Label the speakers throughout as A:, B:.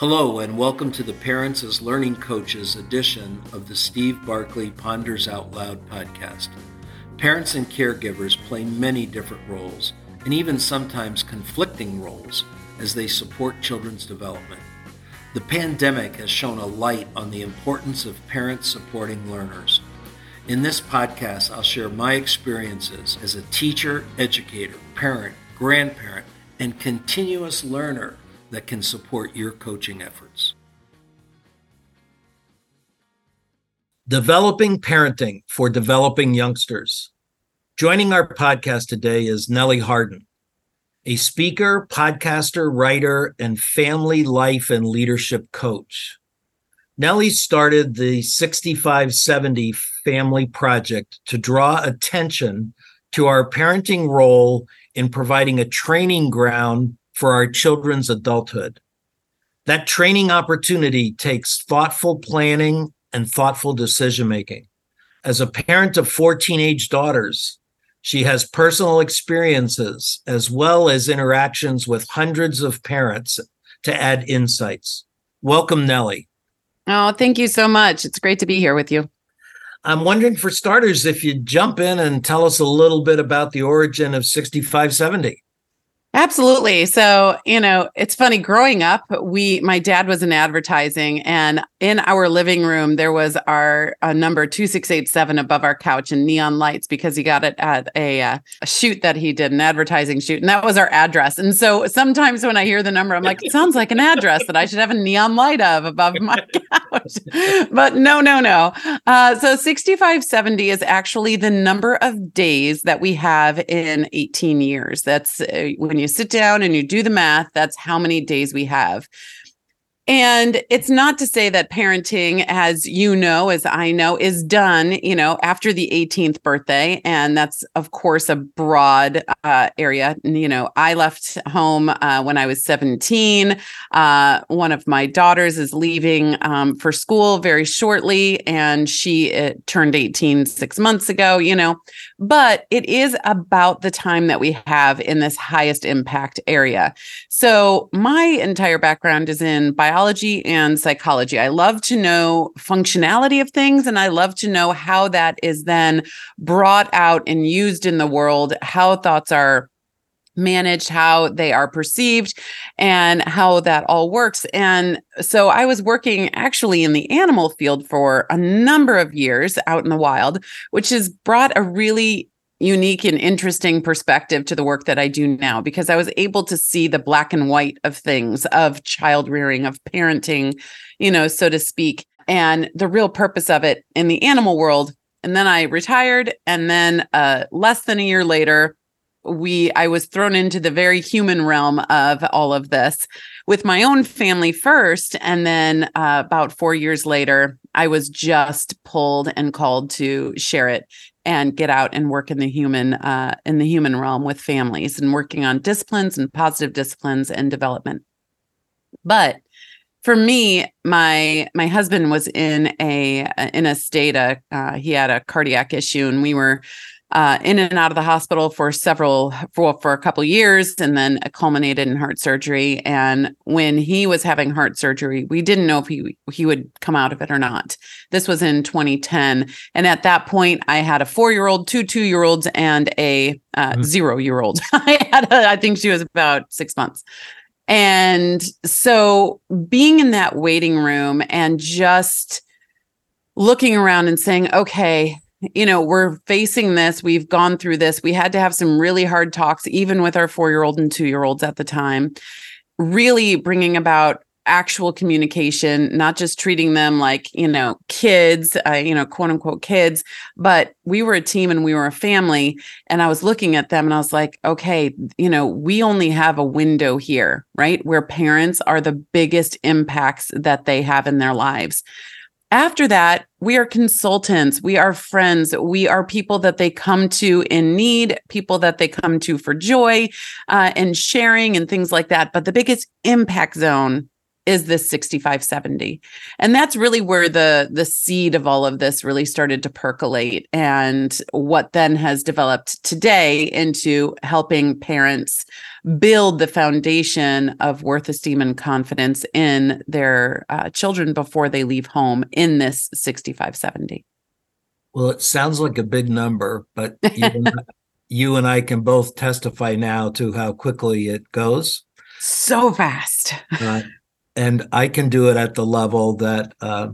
A: Hello, and welcome to the Parents as Learning Coaches edition of the Steve Barkley Ponders Out Loud podcast. Parents and caregivers play many different roles, and even sometimes conflicting roles, as they support children's development. The pandemic has shown a light on the importance of parents supporting learners. In this podcast, I'll share my experiences as a teacher, educator, parent, grandparent, and continuous learner that can support your coaching efforts. Developing Parenting for Developing Youngsters. Joining our podcast today is Nellie Harden, a speaker, podcaster, writer, and family life and leadership coach. Nellie started the 6570 Family Project to draw attention to our parenting role in providing a training ground for our children's adulthood. That training opportunity takes thoughtful planning and thoughtful decision making. As a parent of four teenage daughters, she has personal experiences as well as interactions with hundreds of parents to add insights. Welcome, Nellie.
B: Oh, thank you so much. It's great to be here with you.
A: I'm wondering, for starters, if you jump in and tell us a little bit about the origin of 6570.
B: Absolutely. So, you know, it's funny growing up, we my dad was in advertising and in our living room there was our uh, number 2687 above our couch and neon lights because he got it at a, uh, a shoot that he did an advertising shoot and that was our address. And so sometimes when I hear the number I'm like it sounds like an address that I should have a neon light of above my couch. but no, no, no. Uh, so 6570 is actually the number of days that we have in 18 years. That's uh, when you sit down and you do the math, that's how many days we have. And it's not to say that parenting, as you know, as I know, is done, you know, after the 18th birthday. And that's, of course, a broad uh, area. You know, I left home uh, when I was 17. Uh, one of my daughters is leaving um, for school very shortly, and she uh, turned 18 six months ago, you know. But it is about the time that we have in this highest impact area. So my entire background is in biology biology and psychology. I love to know functionality of things and I love to know how that is then brought out and used in the world, how thoughts are managed, how they are perceived, and how that all works. And so I was working actually in the animal field for a number of years out in the wild, which has brought a really unique and interesting perspective to the work that I do now because I was able to see the black and white of things, of child rearing, of parenting, you know, so to speak, and the real purpose of it in the animal world. And then I retired. And then uh, less than a year later, we I was thrown into the very human realm of all of this with my own family first and then uh, about 4 years later I was just pulled and called to share it and get out and work in the human uh, in the human realm with families and working on disciplines and positive disciplines and development. But for me my my husband was in a in a state uh, uh, he had a cardiac issue and we were uh, in and out of the hospital for several for for a couple years, and then culminated in heart surgery. And when he was having heart surgery, we didn't know if he he would come out of it or not. This was in 2010, and at that point, I had a four year old, two two year olds, and a uh, mm-hmm. zero year old. I had, a, I think she was about six months. And so being in that waiting room and just looking around and saying, okay, you know, we're facing this. We've gone through this. We had to have some really hard talks, even with our four year old and two year olds at the time, really bringing about actual communication, not just treating them like, you know, kids, uh, you know, quote unquote kids, but we were a team and we were a family. And I was looking at them and I was like, okay, you know, we only have a window here, right? Where parents are the biggest impacts that they have in their lives. After that, we are consultants, we are friends, we are people that they come to in need, people that they come to for joy uh, and sharing and things like that. But the biggest impact zone is this 6570 and that's really where the the seed of all of this really started to percolate and what then has developed today into helping parents build the foundation of worth esteem and confidence in their uh, children before they leave home in this 6570
A: well it sounds like a big number but you, and, I, you and i can both testify now to how quickly it goes.
B: So fast.
A: Uh, and I can do it at the level that uh,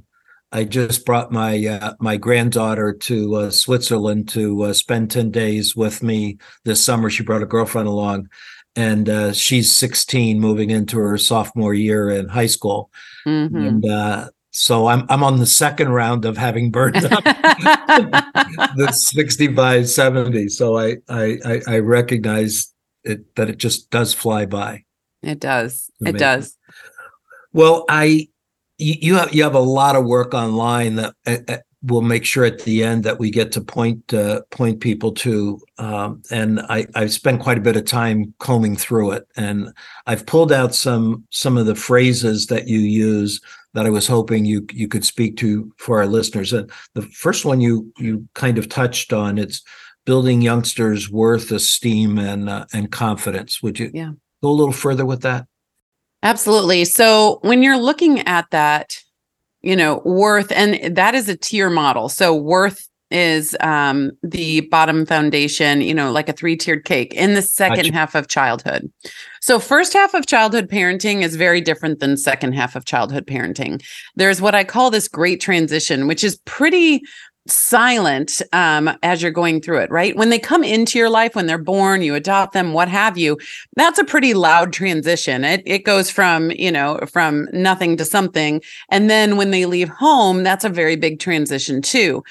A: I just brought my uh, my granddaughter to uh, Switzerland to uh, spend ten days with me this summer. She brought a girlfriend along, and uh, she's 16, moving into her sophomore year in high school, mm-hmm. and uh, so I'm I'm on the second round of having burned up the 65, 70. So I I I recognize it that it just does fly by.
B: It does. It does.
A: Well, I you have you have a lot of work online that uh, uh, we'll make sure at the end that we get to point uh, point people to. Um, and I I've spent quite a bit of time combing through it, and I've pulled out some some of the phrases that you use that I was hoping you you could speak to for our listeners. And the first one you you kind of touched on it's building youngsters' worth, esteem, and uh, and confidence. Would you yeah. go a little further with that?
B: Absolutely. So when you're looking at that, you know, worth, and that is a tier model. So worth is um, the bottom foundation, you know, like a three tiered cake in the second gotcha. half of childhood. So, first half of childhood parenting is very different than second half of childhood parenting. There's what I call this great transition, which is pretty silent um, as you're going through it, right? When they come into your life, when they're born, you adopt them, what have you, that's a pretty loud transition. It, it goes from, you know, from nothing to something. And then when they leave home, that's a very big transition too.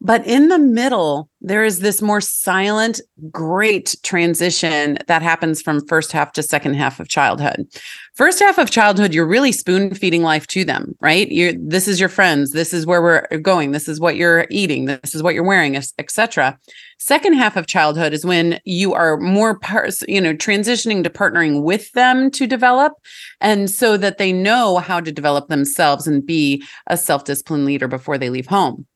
B: But in the middle, there is this more silent, great transition that happens from first half to second half of childhood. First half of childhood, you're really spoon feeding life to them, right? You this is your friends, this is where we're going, this is what you're eating, this is what you're wearing, etc. Second half of childhood is when you are more, par- you know, transitioning to partnering with them to develop, and so that they know how to develop themselves and be a self-disciplined leader before they leave home.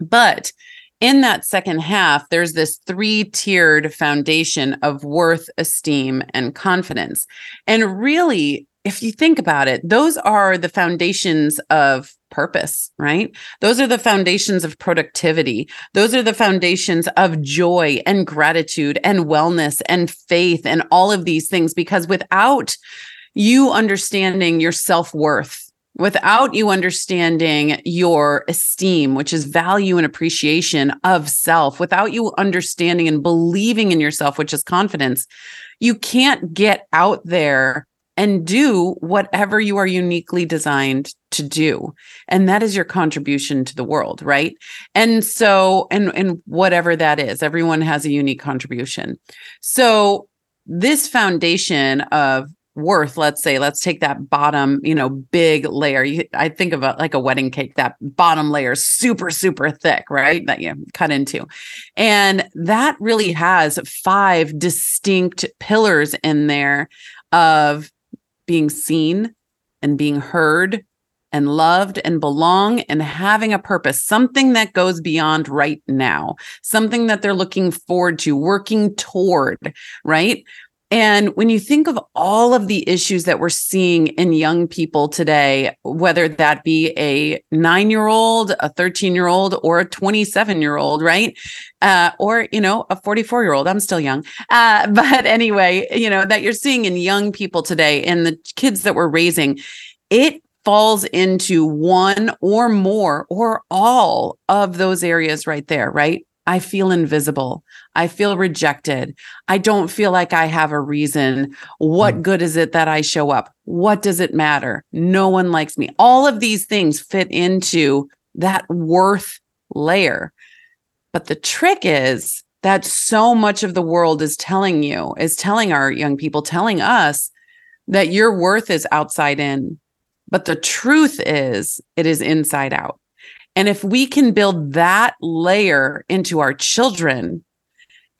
B: But in that second half, there's this three tiered foundation of worth, esteem, and confidence. And really, if you think about it, those are the foundations of purpose, right? Those are the foundations of productivity. Those are the foundations of joy and gratitude and wellness and faith and all of these things. Because without you understanding your self worth, without you understanding your esteem, which is value and appreciation of self, without you understanding and believing in yourself, which is confidence, you can't get out there and do whatever you are uniquely designed to do. And that is your contribution to the world right? And so and and whatever that is everyone has a unique contribution. So this foundation of worth let's say let's take that bottom you know big layer you, i think of it like a wedding cake that bottom layer super super thick right that you cut into and that really has five distinct pillars in there of being seen and being heard and loved and belong and having a purpose, something that goes beyond right now, something that they're looking forward to, working toward, right? And when you think of all of the issues that we're seeing in young people today, whether that be a nine year old, a 13 year old, or a 27 year old, right? Uh, or, you know, a 44 year old, I'm still young. Uh, but anyway, you know, that you're seeing in young people today and the kids that we're raising, it falls into one or more or all of those areas right there, right? I feel invisible. I feel rejected. I don't feel like I have a reason. What mm. good is it that I show up? What does it matter? No one likes me. All of these things fit into that worth layer. But the trick is that so much of the world is telling you, is telling our young people, telling us that your worth is outside in. But the truth is, it is inside out. And if we can build that layer into our children,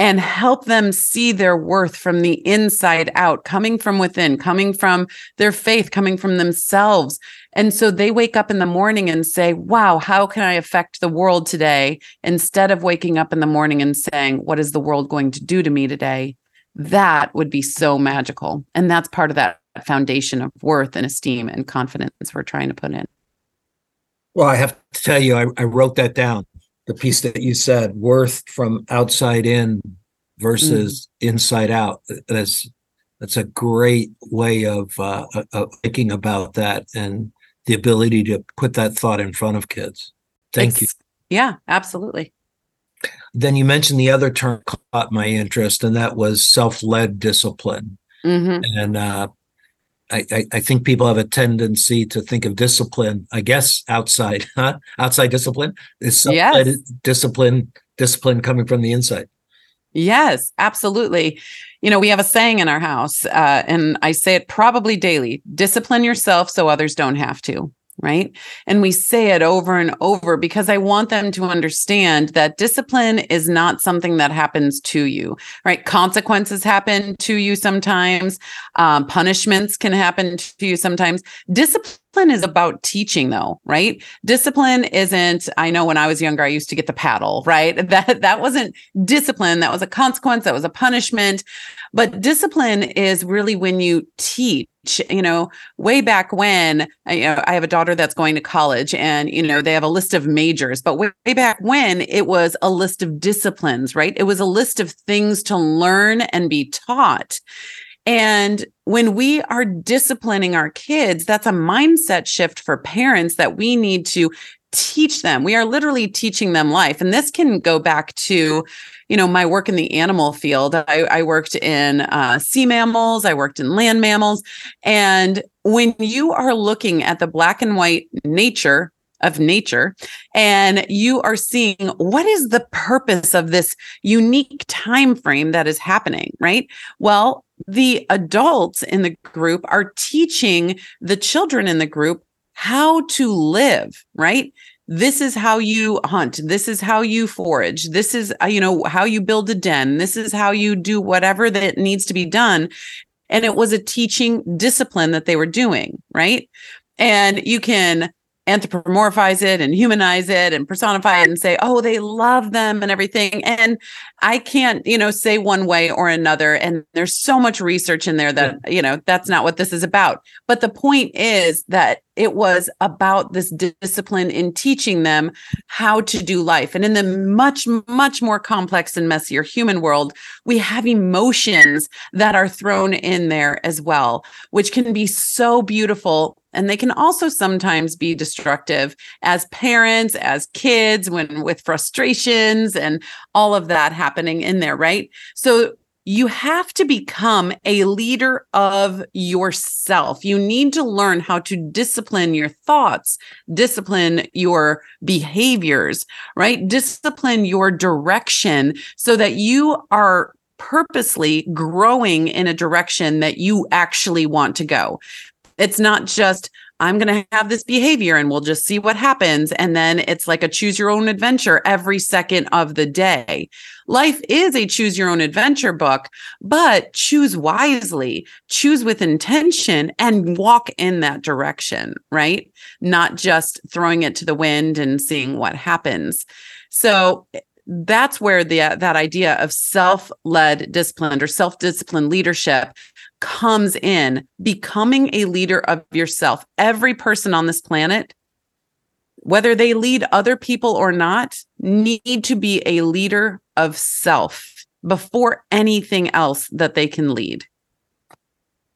B: and help them see their worth from the inside out, coming from within, coming from their faith, coming from themselves. And so they wake up in the morning and say, Wow, how can I affect the world today? Instead of waking up in the morning and saying, What is the world going to do to me today? That would be so magical. And that's part of that foundation of worth and esteem and confidence we're trying to put in.
A: Well, I have to tell you, I, I wrote that down the piece that you said worth from outside in versus mm. inside out. That's that's a great way of, uh, of thinking about that and the ability to put that thought in front of kids. Thank it's, you.
B: Yeah absolutely.
A: Then you mentioned the other term caught my interest and that was self-led discipline. Mm-hmm. and uh, I, I, think people have a tendency to think of discipline, I guess, outside, huh? outside discipline is yes. discipline, discipline coming from the inside.
B: Yes, absolutely. You know, we have a saying in our house, uh, and I say it probably daily discipline yourself so others don't have to right? And we say it over and over because I want them to understand that discipline is not something that happens to you, right? Consequences happen to you sometimes, um, punishments can happen to you sometimes. Discipline is about teaching though right discipline isn't i know when i was younger i used to get the paddle right that that wasn't discipline that was a consequence that was a punishment but discipline is really when you teach you know, way back when, you know, I have a daughter that's going to college and, you know, they have a list of majors, but way, way back when it was a list of disciplines, right? It was a list of things to learn and be taught. And when we are disciplining our kids, that's a mindset shift for parents that we need to teach them. We are literally teaching them life. And this can go back to, you know, my work in the animal field. I, I worked in uh, sea mammals, I worked in land mammals. And when you are looking at the black and white nature of nature and you are seeing what is the purpose of this unique time frame that is happening right well the adults in the group are teaching the children in the group how to live, right? This is how you hunt. This is how you forage. This is, uh, you know, how you build a den. This is how you do whatever that needs to be done. And it was a teaching discipline that they were doing, right? And you can anthropomorphize it and humanize it and personify it and say, oh, they love them and everything. And I can't, you know, say one way or another. And there's so much research in there that, you know, that's not what this is about. But the point is that it was about this discipline in teaching them how to do life. And in the much, much more complex and messier human world, we have emotions that are thrown in there as well, which can be so beautiful. And they can also sometimes be destructive as parents, as kids, when with frustrations and all of that happening in there, right? So you have to become a leader of yourself. You need to learn how to discipline your thoughts, discipline your behaviors, right? Discipline your direction so that you are purposely growing in a direction that you actually want to go. It's not just, I'm going to have this behavior and we'll just see what happens. And then it's like a choose your own adventure every second of the day. Life is a choose your own adventure book, but choose wisely, choose with intention and walk in that direction, right? Not just throwing it to the wind and seeing what happens. So eh, that's where the that idea of self-led discipline or self-disciplined leadership comes in becoming a leader of yourself. Every person on this planet, whether they lead other people or not, need to be a leader of self before anything else that they can lead.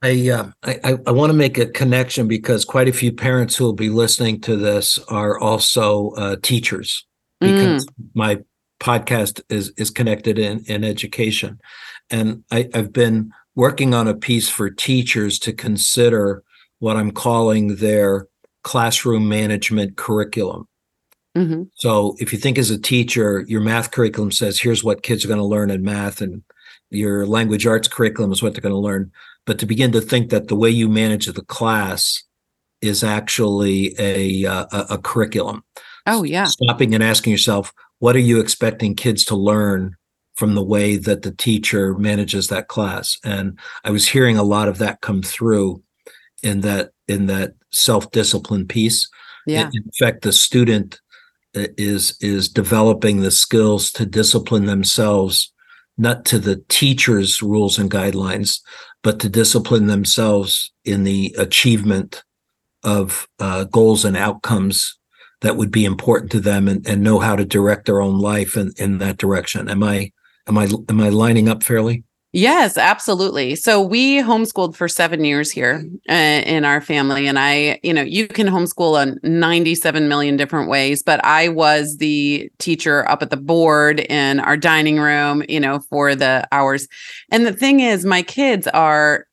A: I, uh, I I want to make a connection because quite a few parents who will be listening to this are also uh, teachers because mm. my podcast is is connected in in education, and I, I've been working on a piece for teachers to consider what I'm calling their classroom management curriculum. Mm-hmm. So if you think as a teacher, your math curriculum says, here's what kids are going to learn in math, and your language arts curriculum is what they're going to learn. But to begin to think that the way you manage the class is actually a, uh, a, a curriculum.
B: Oh, yeah.
A: Stopping and asking yourself, what are you expecting kids to learn from the way that the teacher manages that class. And I was hearing a lot of that come through in that in that self-discipline piece.
B: Yeah.
A: In fact, the student uh, is is developing the skills to discipline themselves not to the teacher's rules and guidelines, but to discipline themselves in the achievement of uh, goals and outcomes that would be important to them and, and know how to direct their own life in, in that direction. Am I am I am I lining up fairly?
B: Yes, absolutely. So we homeschooled for seven years here uh, in our family. And I, you know, you can homeschool in 97 million different ways, but I was the teacher up at the board in our dining room, you know, for the hours. And the thing is, my kids are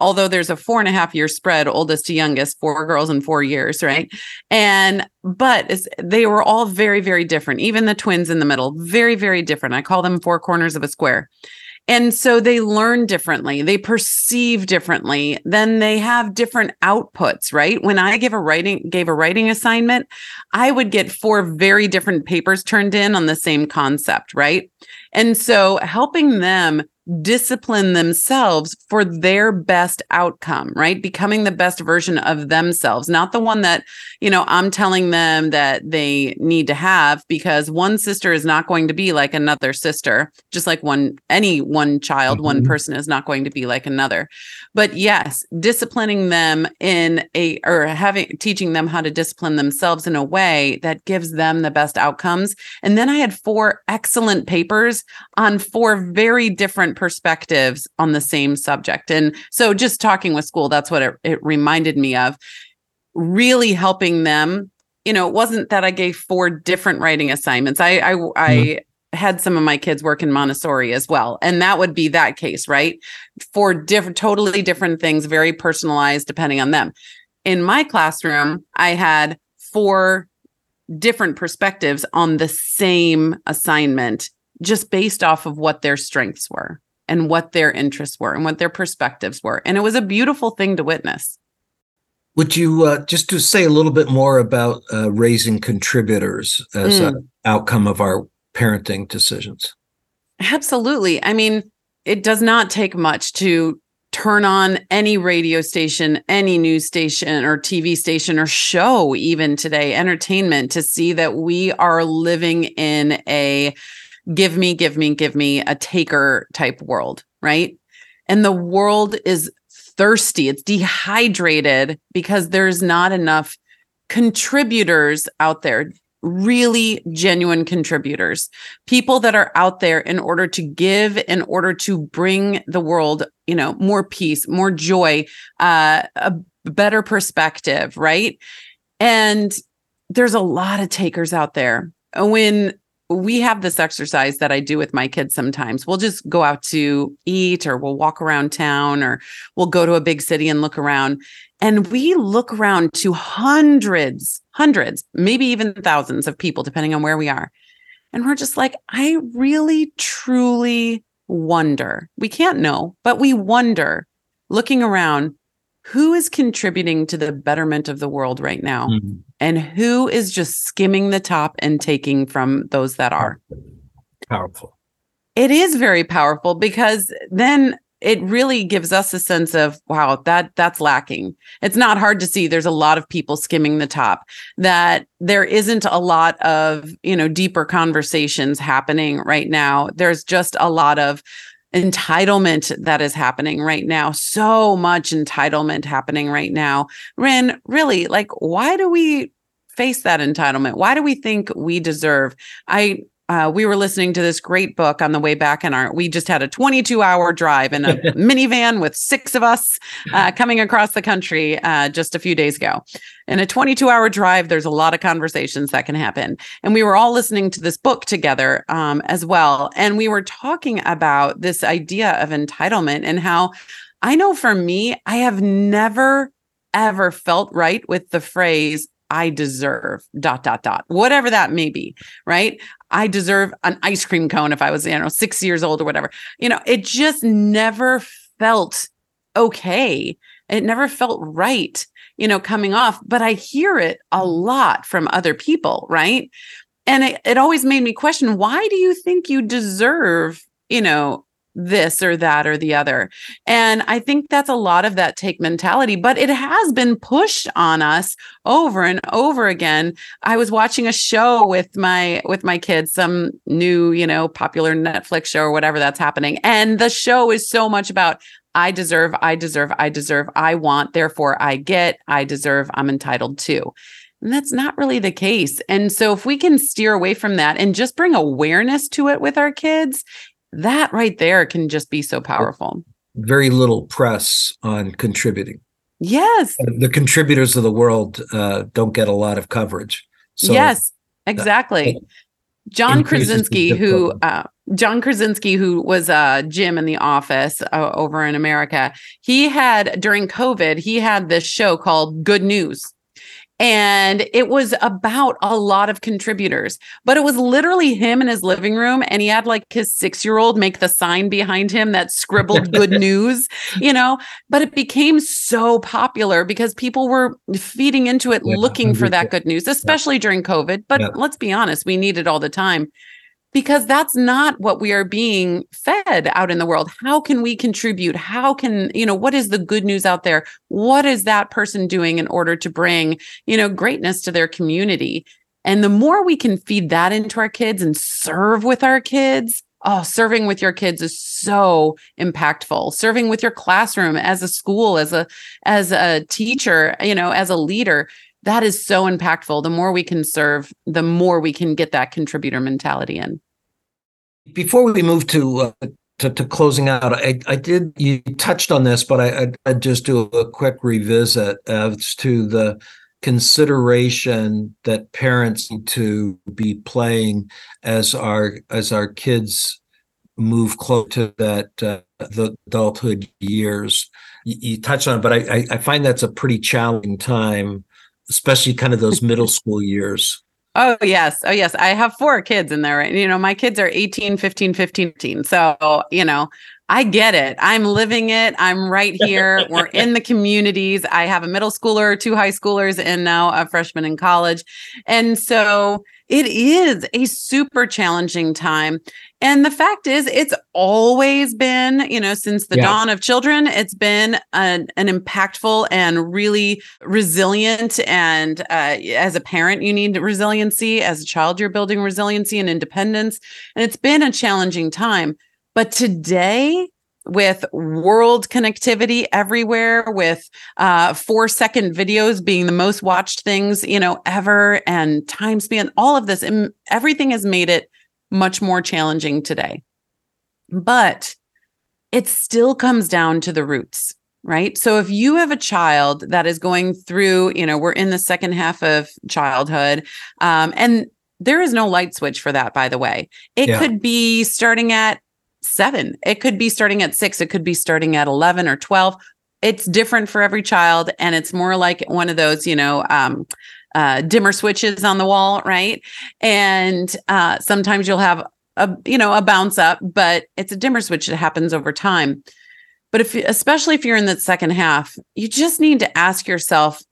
B: although there's a four and a half year spread, oldest to youngest, four girls in four years, right? And but they were all very, very different. Even the twins in the middle, very, very different. I call them four corners of a square. And so they learn differently, they perceive differently, then they have different outputs, right? When I give a writing gave a writing assignment, I would get four very different papers turned in on the same concept, right? And so helping them discipline themselves for their best outcome, right? Becoming the best version of themselves, not the one that, you know, I'm telling them that they need to have because one sister is not going to be like another sister, just like one, any one child, mm-hmm. one person is not going to be like another. But yes, disciplining them in a, or having, teaching them how to discipline themselves in a way that gives them the best outcomes. And then I had four excellent papers on four very different different perspectives on the same subject. And so just talking with school, that's what it, it reminded me of really helping them. You know, it wasn't that I gave four different writing assignments. I I, mm-hmm. I had some of my kids work in Montessori as well. And that would be that case, right? For different, totally different things, very personalized depending on them. In my classroom, I had four different perspectives on the same assignment just based off of what their strengths were and what their interests were and what their perspectives were. And it was a beautiful thing to witness.
A: Would you uh, just to say a little bit more about uh, raising contributors as mm. an outcome of our parenting decisions?
B: Absolutely. I mean, it does not take much to turn on any radio station, any news station or TV station or show, even today, entertainment, to see that we are living in a give me, give me, give me a taker type world, right? And the world is thirsty, it's dehydrated because there's not enough contributors out there really genuine contributors, people that are out there in order to give, in order to bring the world, you know, more peace, more joy, uh, a better perspective, right? And there's a lot of takers out there. When we have this exercise that I do with my kids sometimes. We'll just go out to eat or we'll walk around town or we'll go to a big city and look around. And we look around to hundreds, hundreds, maybe even thousands of people, depending on where we are. And we're just like, I really, truly wonder. We can't know, but we wonder looking around who is contributing to the betterment of the world right now? Mm-hmm. and who is just skimming the top and taking from those that are?
A: Powerful.
B: It is very powerful because then it really gives us a sense of wow that that's lacking. It's not hard to see there's a lot of people skimming the top that there isn't a lot of you know deeper conversations happening right now. There's just a lot of entitlement that is happening right now. So much entitlement happening right now. Ren, really, like, why do we face that entitlement? Why do we think we deserve? I uh, we were listening to this great book on the way back in our we just had a 22 hour drive in a minivan with six of us uh, coming across the country uh, just a few days ago. In a 22 hour drive there's a lot of conversations that can happen. And we were all listening to this book together um, as well. And we were talking about this idea of entitlement and how i know for me i have never ever felt right with the phrase I deserve dot dot dot whatever that may be right I deserve an ice cream cone if I was you know 6 years old or whatever. You know it just never felt okay. It never felt right you know coming off but I hear it a lot from other people right? And it, it always made me question why do you think you deserve you know, this or that or the other. And I think that's a lot of that take mentality, but it has been pushed on us over and over again. I was watching a show with my with my kids, some new, you know, popular Netflix show or whatever that's happening. And the show is so much about I deserve, I deserve, I deserve, I want, therefore I get, I deserve, I'm entitled to. And that's not really the case. And so if we can steer away from that and just bring awareness to it with our kids, that right there can just be so powerful.
A: Very little press on contributing.
B: Yes.
A: The contributors of the world uh, don't get a lot of coverage.
B: So yes, exactly. John Krasinski, who uh, John Krasinski, who was uh, Jim in The Office uh, over in America, he had during COVID, he had this show called Good News, and it was about a lot of contributors, but it was literally him in his living room. And he had like his six year old make the sign behind him that scribbled good news, you know. But it became so popular because people were feeding into it, yeah, looking for that good news, especially yeah. during COVID. But yeah. let's be honest, we need it all the time because that's not what we are being fed out in the world. How can we contribute? How can you know what is the good news out there? What is that person doing in order to bring you know greatness to their community? And the more we can feed that into our kids and serve with our kids oh serving with your kids is so impactful. Serving with your classroom as a school as a as a teacher you know as a leader that is so impactful. The more we can serve, the more we can get that contributor mentality in.
A: Before we move to uh, to, to, closing out, I, I did you touched on this, but I, I I'd just do a quick revisit as to the consideration that parents need to be playing as our as our kids move close to that uh, the adulthood years. You, you touched on it, but I, I find that's a pretty challenging time especially kind of those middle school years.
B: Oh, yes. Oh, yes. I have four kids in there. Right? You know, my kids are 18, 15, 15, 15. So, you know, I get it. I'm living it. I'm right here. We're in the communities. I have a middle schooler, two high schoolers, and now a freshman in college. And so it is a super challenging time. And the fact is, it's always been, you know, since the yeah. dawn of children, it's been an, an impactful and really resilient. And uh, as a parent, you need resiliency. As a child, you're building resiliency and independence. And it's been a challenging time. But today, with world connectivity everywhere with uh, four second videos being the most watched things you know ever and time span all of this and everything has made it much more challenging today. But it still comes down to the roots right? So if you have a child that is going through you know we're in the second half of childhood um, and there is no light switch for that by the way. It yeah. could be starting at seven. It could be starting at six. It could be starting at 11 or 12. It's different for every child. And it's more like one of those, you know, um, uh, dimmer switches on the wall, right? And uh, sometimes you'll have a, you know, a bounce up, but it's a dimmer switch that happens over time. But if, especially if you're in the second half, you just need to ask yourself,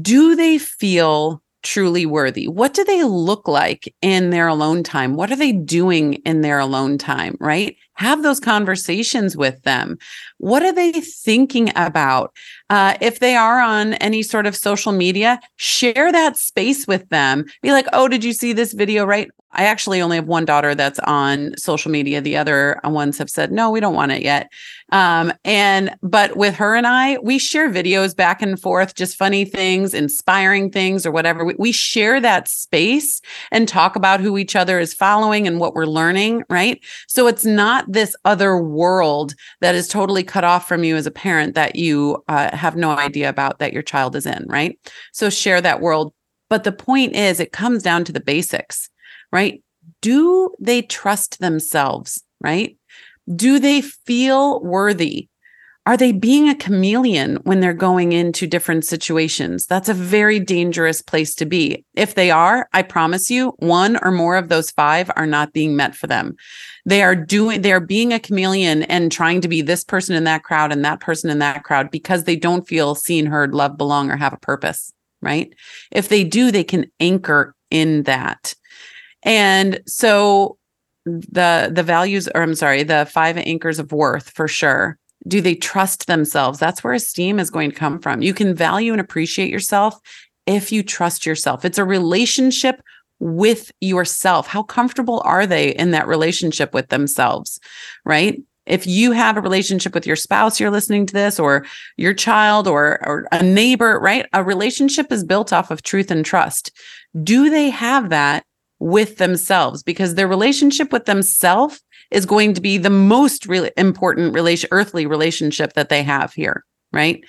B: do they feel truly worthy? What do they look like in their alone time? What are they doing in their alone time, right? Have those conversations with them. What are they thinking about? Uh, if they are on any sort of social media, share that space with them. Be like, oh, did you see this video, right? I actually only have one daughter that's on social media. The other ones have said, no, we don't want it yet. Um, and, but with her and I, we share videos back and forth, just funny things, inspiring things, or whatever. We, we share that space and talk about who each other is following and what we're learning, right? So it's not this other world that is totally cut off from you as a parent that you uh, have no idea about that your child is in, right? So share that world. But the point is, it comes down to the basics right? Do they trust themselves, right? Do they feel worthy? Are they being a chameleon when they're going into different situations? That's a very dangerous place to be. If they are, I promise you, one or more of those five are not being met for them. They are doing, they are being a chameleon and trying to be this person in that crowd and that person in that crowd because they don't feel seen, heard, loved, belong, or have a purpose, right? If they do, they can anchor in that. And so the the values or I'm sorry, the five anchors of worth for sure. Do they trust themselves? That's where esteem is going to come from. You can value and appreciate yourself if you trust yourself. It's a relationship with yourself. How comfortable are they in that relationship with themselves? Right? If you have a relationship with your spouse, you're listening to this, or your child, or, or a neighbor, right? A relationship is built off of truth and trust. Do they have that with themselves? Because their relationship with themselves is going to be the most really important relation, earthly relationship that they have here, right?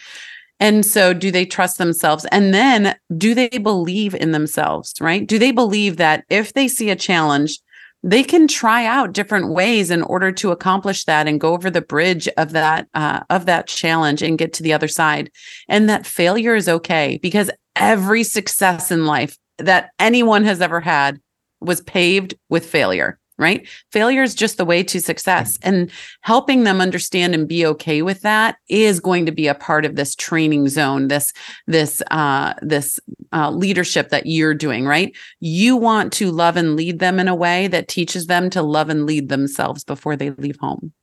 B: And so, do they trust themselves? And then, do they believe in themselves, right? Do they believe that if they see a challenge, they can try out different ways in order to accomplish that and go over the bridge of that uh, of that challenge and get to the other side and that failure is okay because every success in life that anyone has ever had was paved with failure right? Failure is just the way to success. And helping them understand and be okay with that is going to be a part of this training zone, this, this, uh, this uh, leadership that you're doing, right? You want to love and lead them in a way that teaches them to love and lead themselves before they leave home.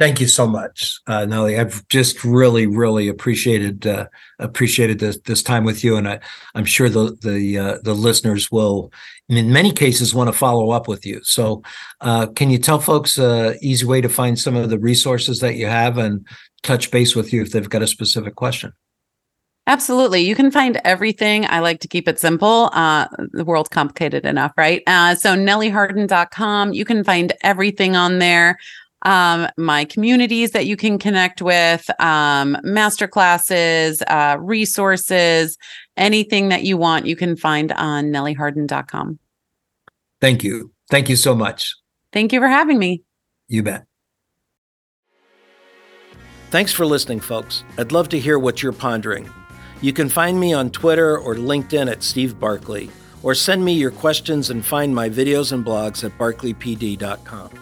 A: Thank you so much, uh, Nellie. I've just really, really appreciated uh, appreciated this this time with you, and I, I'm sure the the uh, the listeners will, in many cases, want to follow up with you. So, uh, can you tell folks a easy way to find some of the resources that you have and touch base with you if they've got a specific question?
B: Absolutely. You can find everything. I like to keep it simple. Uh, the world's complicated enough, right? Uh, so nellieharden.com. You can find everything on there um, my communities that you can connect with, um, master classes, uh, resources, anything that you want, you can find on nellieharden.com.
A: Thank you. Thank you so much.
B: Thank you for having me.
A: You bet. Thanks for listening, folks. I'd love to hear what you're pondering. You can find me on Twitter or LinkedIn at Steve Barkley, or send me your questions and find my videos and blogs at barkleypd.com.